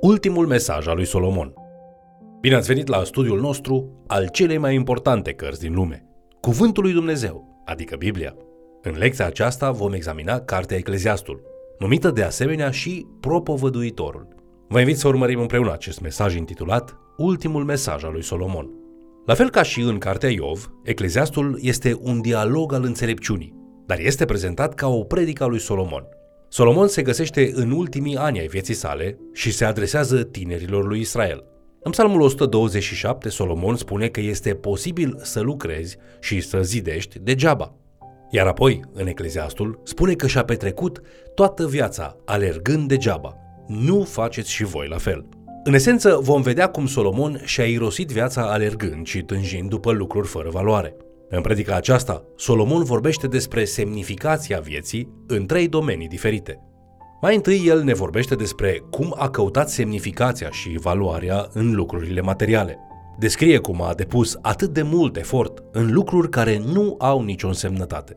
Ultimul mesaj al lui Solomon. Bine ați venit la studiul nostru al celei mai importante cărți din lume, Cuvântul lui Dumnezeu, adică Biblia. În lecția aceasta vom examina Cartea Ecleziastul, numită de asemenea și Propovăduitorul. Vă invit să urmărim împreună acest mesaj intitulat Ultimul mesaj al lui Solomon. La fel ca și în Cartea Iov, Ecleziastul este un dialog al înțelepciunii, dar este prezentat ca o predică a lui Solomon – Solomon se găsește în ultimii ani ai vieții sale și se adresează tinerilor lui Israel. În psalmul 127, Solomon spune că este posibil să lucrezi și să zidești degeaba. Iar apoi, în Ecleziastul, spune că și-a petrecut toată viața alergând degeaba. Nu faceți și voi la fel. În esență, vom vedea cum Solomon și-a irosit viața alergând și tânjind după lucruri fără valoare. În predica aceasta, Solomon vorbește despre semnificația vieții în trei domenii diferite. Mai întâi, el ne vorbește despre cum a căutat semnificația și valoarea în lucrurile materiale. Descrie cum a depus atât de mult efort în lucruri care nu au nicio însemnătate.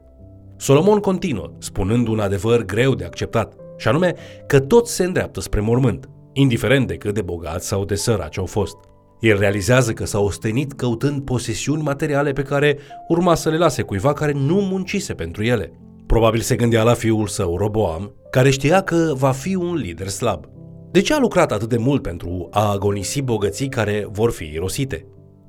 Solomon continuă, spunând un adevăr greu de acceptat, și anume că toți se îndreaptă spre mormânt, indiferent de cât de bogați sau de săraci au fost. El realizează că s-a ostenit căutând posesiuni materiale pe care urma să le lase cuiva care nu muncise pentru ele. Probabil se gândea la fiul său, Roboam, care știa că va fi un lider slab. De ce a lucrat atât de mult pentru a agonisi bogății care vor fi irosite?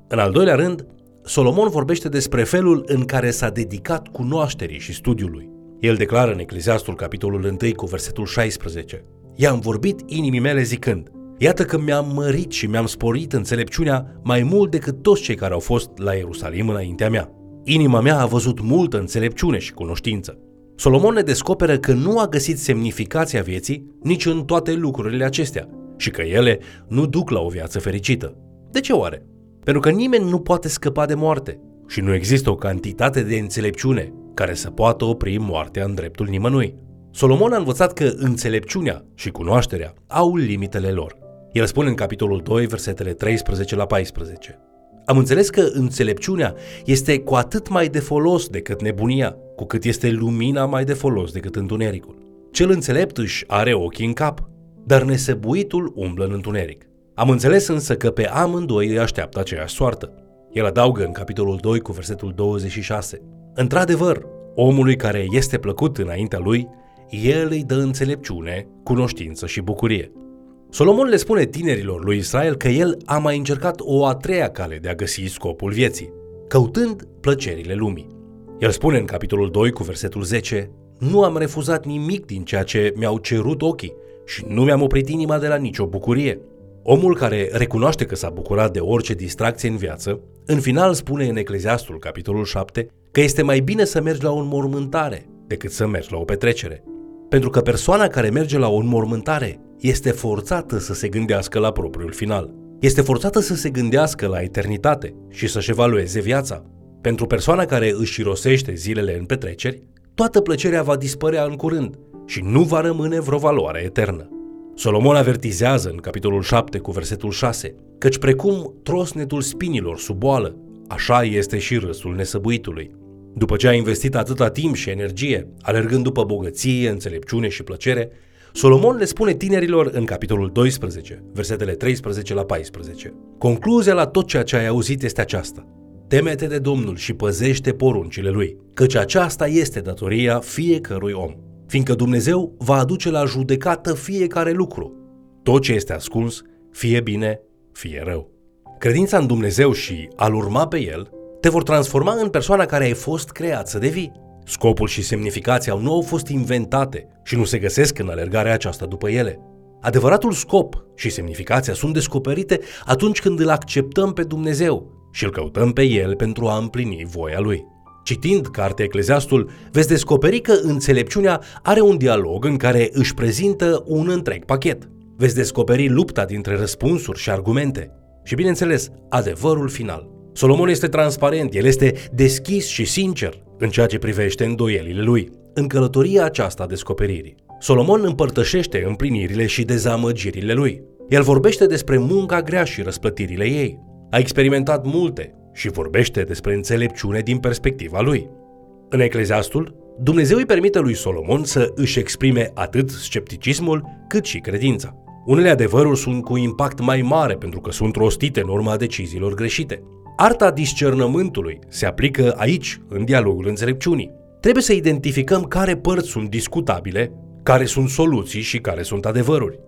În al doilea rând, Solomon vorbește despre felul în care s-a dedicat cunoașterii și studiului. El declară în Ecleziastul capitolul 1 cu versetul 16 I-am vorbit inimii mele zicând, Iată că mi-am mărit și mi-am sporit înțelepciunea mai mult decât toți cei care au fost la Ierusalim înaintea mea. Inima mea a văzut multă înțelepciune și cunoștință. Solomon ne descoperă că nu a găsit semnificația vieții nici în toate lucrurile acestea și că ele nu duc la o viață fericită. De ce oare? Pentru că nimeni nu poate scăpa de moarte și nu există o cantitate de înțelepciune care să poată opri moartea în dreptul nimănui. Solomon a învățat că înțelepciunea și cunoașterea au limitele lor. El spune în capitolul 2, versetele 13 la 14. Am înțeles că înțelepciunea este cu atât mai de folos decât nebunia, cu cât este lumina mai de folos decât întunericul. Cel înțelept își are ochii în cap, dar nesăbuitul umblă în întuneric. Am înțeles însă că pe amândoi îi așteaptă aceeași soartă. El adaugă în capitolul 2 cu versetul 26. Într-adevăr, omului care este plăcut înaintea lui, el îi dă înțelepciune, cunoștință și bucurie. Solomon le spune tinerilor lui Israel că el a mai încercat o a treia cale de a găsi scopul vieții, căutând plăcerile lumii. El spune în capitolul 2 cu versetul 10, Nu am refuzat nimic din ceea ce mi-au cerut ochii și nu mi-am oprit inima de la nicio bucurie. Omul care recunoaște că s-a bucurat de orice distracție în viață, în final spune în Ecleziastul, capitolul 7, că este mai bine să mergi la o înmormântare decât să mergi la o petrecere. Pentru că persoana care merge la o înmormântare este forțată să se gândească la propriul final. Este forțată să se gândească la eternitate și să-și evalueze viața. Pentru persoana care își irosește zilele în petreceri, toată plăcerea va dispărea în curând și nu va rămâne vreo valoare eternă. Solomon avertizează în capitolul 7 cu versetul 6 căci precum trosnetul spinilor sub boală, așa este și râsul nesăbuitului. După ce a investit atâta timp și energie, alergând după bogăție, înțelepciune și plăcere, Solomon le spune tinerilor în capitolul 12, versetele 13 la 14. Concluzia la tot ceea ce ai auzit este aceasta. Temete de Domnul și păzește poruncile Lui, căci aceasta este datoria fiecărui om, fiindcă Dumnezeu va aduce la judecată fiecare lucru. Tot ce este ascuns, fie bine, fie rău. Credința în Dumnezeu și al urma pe El te vor transforma în persoana care ai fost creat să devii. Scopul și semnificația nu au fost inventate și nu se găsesc în alergarea aceasta după ele. Adevăratul scop și semnificația sunt descoperite atunci când îl acceptăm pe Dumnezeu și îl căutăm pe El pentru a împlini voia Lui. Citind cartea Ecleziastul, veți descoperi că înțelepciunea are un dialog în care își prezintă un întreg pachet. Veți descoperi lupta dintre răspunsuri și argumente și, bineînțeles, adevărul final. Solomon este transparent, el este deschis și sincer în ceea ce privește îndoielile lui, în călătoria aceasta a descoperirii. Solomon împărtășește împlinirile și dezamăgirile lui. El vorbește despre munca grea și răsplătirile ei. A experimentat multe și vorbește despre înțelepciune din perspectiva lui. În Ecleziastul, Dumnezeu îi permite lui Solomon să își exprime atât scepticismul cât și credința. Unele adevăruri sunt cu impact mai mare pentru că sunt rostite în urma deciziilor greșite. Arta discernământului se aplică aici, în dialogul înțelepciunii. Trebuie să identificăm care părți sunt discutabile, care sunt soluții și care sunt adevăruri.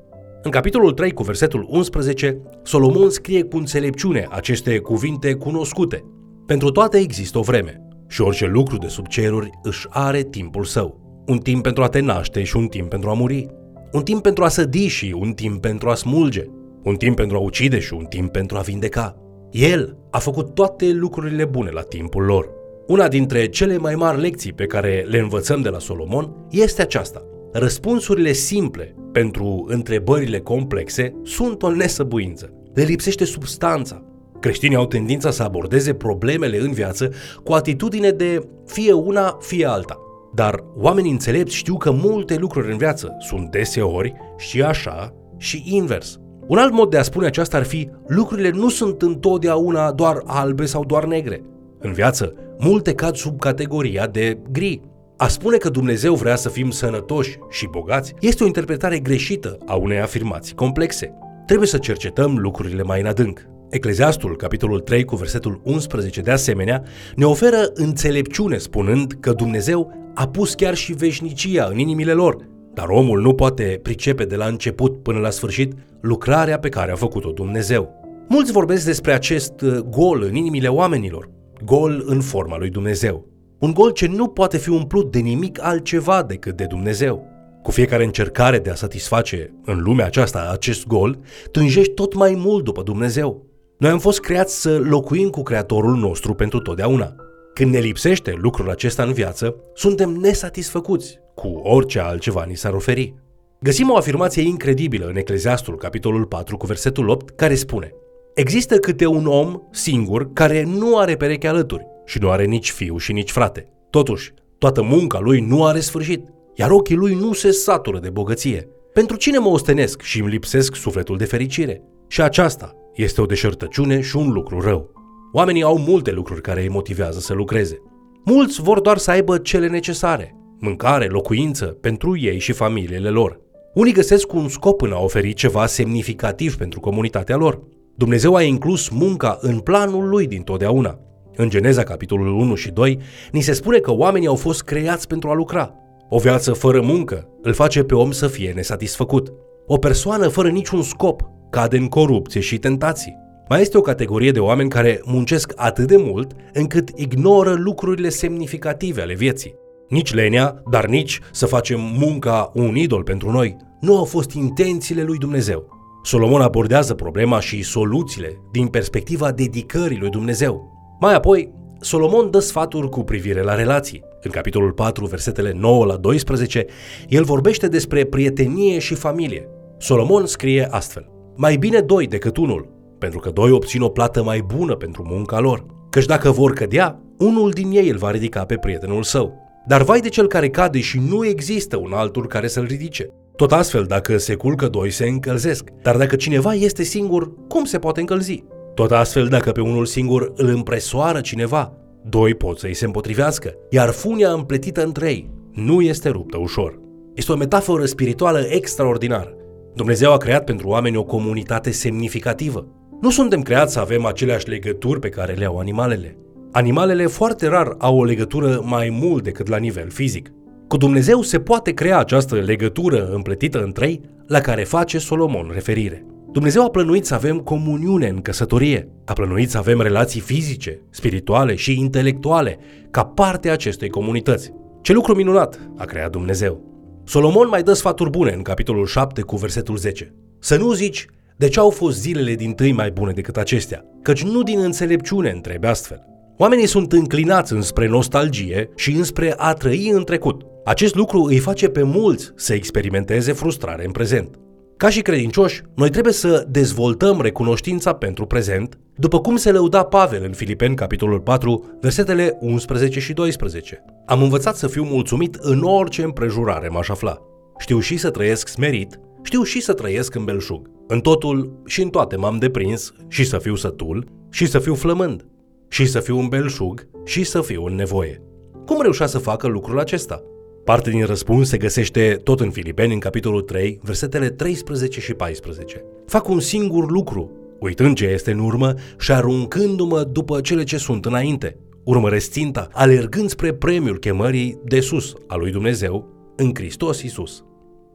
În capitolul 3 cu versetul 11, Solomon scrie cu înțelepciune aceste cuvinte cunoscute. Pentru toate există o vreme și orice lucru de sub ceruri își are timpul său. Un timp pentru a te naște și un timp pentru a muri. Un timp pentru a sădi și un timp pentru a smulge. Un timp pentru a ucide și un timp pentru a vindeca. El a făcut toate lucrurile bune la timpul lor. Una dintre cele mai mari lecții pe care le învățăm de la Solomon este aceasta. Răspunsurile simple pentru întrebările complexe sunt o nesăbuință. Le lipsește substanța. Creștinii au tendința să abordeze problemele în viață cu atitudine de fie una, fie alta. Dar oamenii înțelepți știu că multe lucruri în viață sunt deseori și așa și invers. Un alt mod de a spune aceasta ar fi lucrurile nu sunt întotdeauna doar albe sau doar negre. În viață, multe cad sub categoria de gri. A spune că Dumnezeu vrea să fim sănătoși și bogați este o interpretare greșită a unei afirmații complexe. Trebuie să cercetăm lucrurile mai în adânc. Ecleziastul, capitolul 3, cu versetul 11, de asemenea, ne oferă înțelepciune spunând că Dumnezeu a pus chiar și veșnicia în inimile lor, dar omul nu poate pricepe de la început până la sfârșit lucrarea pe care a făcut-o Dumnezeu. Mulți vorbesc despre acest uh, gol în inimile oamenilor, gol în forma lui Dumnezeu. Un gol ce nu poate fi umplut de nimic altceva decât de Dumnezeu. Cu fiecare încercare de a satisface în lumea aceasta acest gol, tânjești tot mai mult după Dumnezeu. Noi am fost creați să locuim cu Creatorul nostru pentru totdeauna. Când ne lipsește lucrul acesta în viață, suntem nesatisfăcuți cu orice altceva ni s-ar oferi. Găsim o afirmație incredibilă în Ecleziastul, capitolul 4, cu versetul 8, care spune Există câte un om singur care nu are pereche alături și nu are nici fiu și nici frate. Totuși, toată munca lui nu are sfârșit, iar ochii lui nu se satură de bogăție. Pentru cine mă ostenesc și îmi lipsesc sufletul de fericire? Și aceasta este o deșertăciune și un lucru rău. Oamenii au multe lucruri care îi motivează să lucreze. Mulți vor doar să aibă cele necesare, mâncare, locuință, pentru ei și familiile lor. Unii găsesc un scop în a oferi ceva semnificativ pentru comunitatea lor. Dumnezeu a inclus munca în planul lui din totdeauna. În Geneza, capitolul 1 și 2, ni se spune că oamenii au fost creați pentru a lucra. O viață fără muncă îl face pe om să fie nesatisfăcut. O persoană fără niciun scop cade în corupție și tentații. Mai este o categorie de oameni care muncesc atât de mult încât ignoră lucrurile semnificative ale vieții. Nici lenea, dar nici să facem munca un idol pentru noi, nu au fost intențiile lui Dumnezeu. Solomon abordează problema și soluțiile din perspectiva dedicării lui Dumnezeu. Mai apoi, Solomon dă sfaturi cu privire la relații. În capitolul 4, versetele 9 la 12, el vorbește despre prietenie și familie. Solomon scrie astfel: Mai bine doi decât unul, pentru că doi obțin o plată mai bună pentru munca lor. Căci dacă vor cădea, unul din ei îl va ridica pe prietenul său. Dar vai de cel care cade și nu există un altul care să-l ridice. Tot astfel, dacă se culcă doi, se încălzesc. Dar dacă cineva este singur, cum se poate încălzi? Tot astfel, dacă pe unul singur îl împresoară cineva, doi pot să-i se împotrivească, iar funia împletită între ei nu este ruptă ușor. Este o metaforă spirituală extraordinară. Dumnezeu a creat pentru oameni o comunitate semnificativă. Nu suntem creați să avem aceleași legături pe care le au animalele. Animalele foarte rar au o legătură mai mult decât la nivel fizic. Cu Dumnezeu se poate crea această legătură împletită între ei la care face Solomon referire. Dumnezeu a plănuit să avem comuniune în căsătorie, a plănuit să avem relații fizice, spirituale și intelectuale ca parte a acestei comunități. Ce lucru minunat a creat Dumnezeu! Solomon mai dă sfaturi bune în capitolul 7 cu versetul 10. Să nu zici, de ce au fost zilele din tâi mai bune decât acestea? Căci nu din înțelepciune întrebe astfel. Oamenii sunt înclinați înspre nostalgie și înspre a trăi în trecut. Acest lucru îi face pe mulți să experimenteze frustrare în prezent. Ca și credincioși, noi trebuie să dezvoltăm recunoștința pentru prezent, după cum se lăuda Pavel în Filipeni, capitolul 4, versetele 11 și 12. Am învățat să fiu mulțumit în orice împrejurare m-aș afla. Știu și să trăiesc smerit, știu și să trăiesc în belșug. În totul și în toate m-am deprins și să fiu sătul și să fiu flămând și să fiu în belșug și să fiu în nevoie. Cum reușea să facă lucrul acesta? Parte din răspuns se găsește tot în Filipeni, în capitolul 3, versetele 13 și 14. Fac un singur lucru, uitând ce este în urmă și aruncându-mă după cele ce sunt înainte. Urmăresc ținta, alergând spre premiul chemării de sus a lui Dumnezeu în Hristos Isus.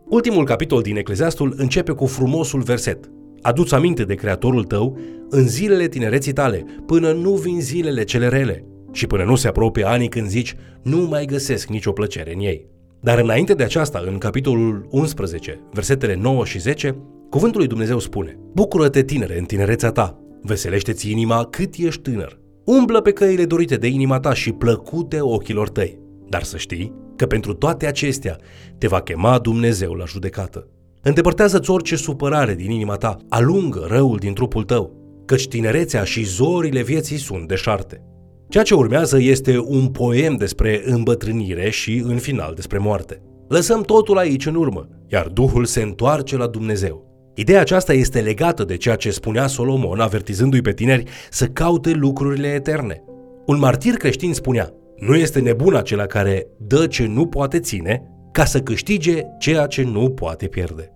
Ultimul capitol din Ecleziastul începe cu frumosul verset. Aduți aminte de Creatorul tău în zilele tinereții tale, până nu vin zilele cele rele și până nu se apropie anii când zici, nu mai găsesc nicio plăcere în ei. Dar înainte de aceasta, în capitolul 11, versetele 9 și 10, cuvântul lui Dumnezeu spune Bucură-te tinere în tinerețea ta, veselește-ți inima cât ești tânăr. Umblă pe căile dorite de inima ta și plăcute ochilor tăi. Dar să știi că pentru toate acestea te va chema Dumnezeu la judecată. Îndepărtează-ți orice supărare din inima ta, alungă răul din trupul tău, căci tinerețea și zorile vieții sunt deșarte. Ceea ce urmează este un poem despre îmbătrânire și, în final, despre moarte. Lăsăm totul aici în urmă, iar Duhul se întoarce la Dumnezeu. Ideea aceasta este legată de ceea ce spunea Solomon, avertizându-i pe tineri să caute lucrurile eterne. Un martir creștin spunea, nu este nebun acela care dă ce nu poate ține ca să câștige ceea ce nu poate pierde.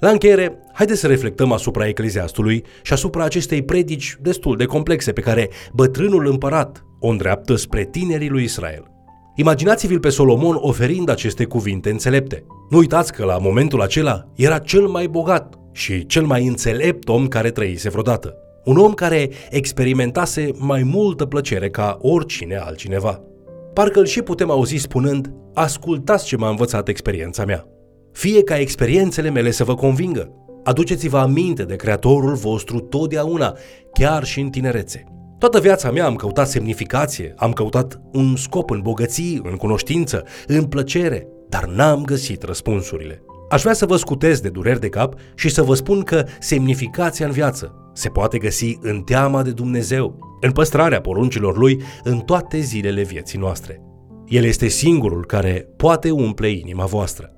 La încheiere, haideți să reflectăm asupra ecleziastului și asupra acestei predici destul de complexe pe care bătrânul împărat o îndreaptă spre tinerii lui Israel. Imaginați-vi-l pe Solomon oferind aceste cuvinte înțelepte. Nu uitați că la momentul acela era cel mai bogat și cel mai înțelept om care trăise vreodată. Un om care experimentase mai multă plăcere ca oricine altcineva. Parcă îl și putem auzi spunând, ascultați ce m-a învățat experiența mea. Fie ca experiențele mele să vă convingă. Aduceți-vă aminte de Creatorul vostru totdeauna, chiar și în tinerețe. Toată viața mea am căutat semnificație, am căutat un scop în bogății, în cunoștință, în plăcere, dar n-am găsit răspunsurile. Aș vrea să vă scutez de dureri de cap și să vă spun că semnificația în viață se poate găsi în teama de Dumnezeu, în păstrarea poruncilor Lui în toate zilele vieții noastre. El este singurul care poate umple inima voastră.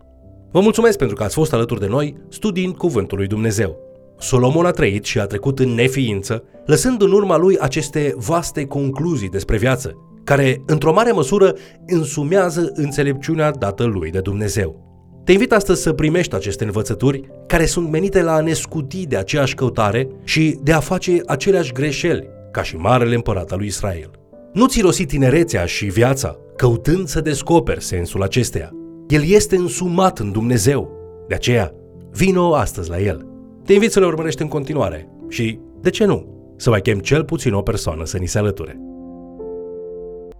Vă mulțumesc pentru că ați fost alături de noi studiind Cuvântul lui Dumnezeu. Solomon a trăit și a trecut în neființă, lăsând în urma lui aceste vaste concluzii despre viață, care, într-o mare măsură, însumează înțelepciunea dată lui de Dumnezeu. Te invit astăzi să primești aceste învățături care sunt menite la a ne scuti de aceeași căutare și de a face aceleași greșeli ca și Marele Împărat al lui Israel. Nu ți rosi tinerețea și viața căutând să descoperi sensul acesteia. El este însumat în Dumnezeu. De aceea, vino astăzi la El. Te invit să le urmărești în continuare și, de ce nu, să mai chem cel puțin o persoană să ni se alăture.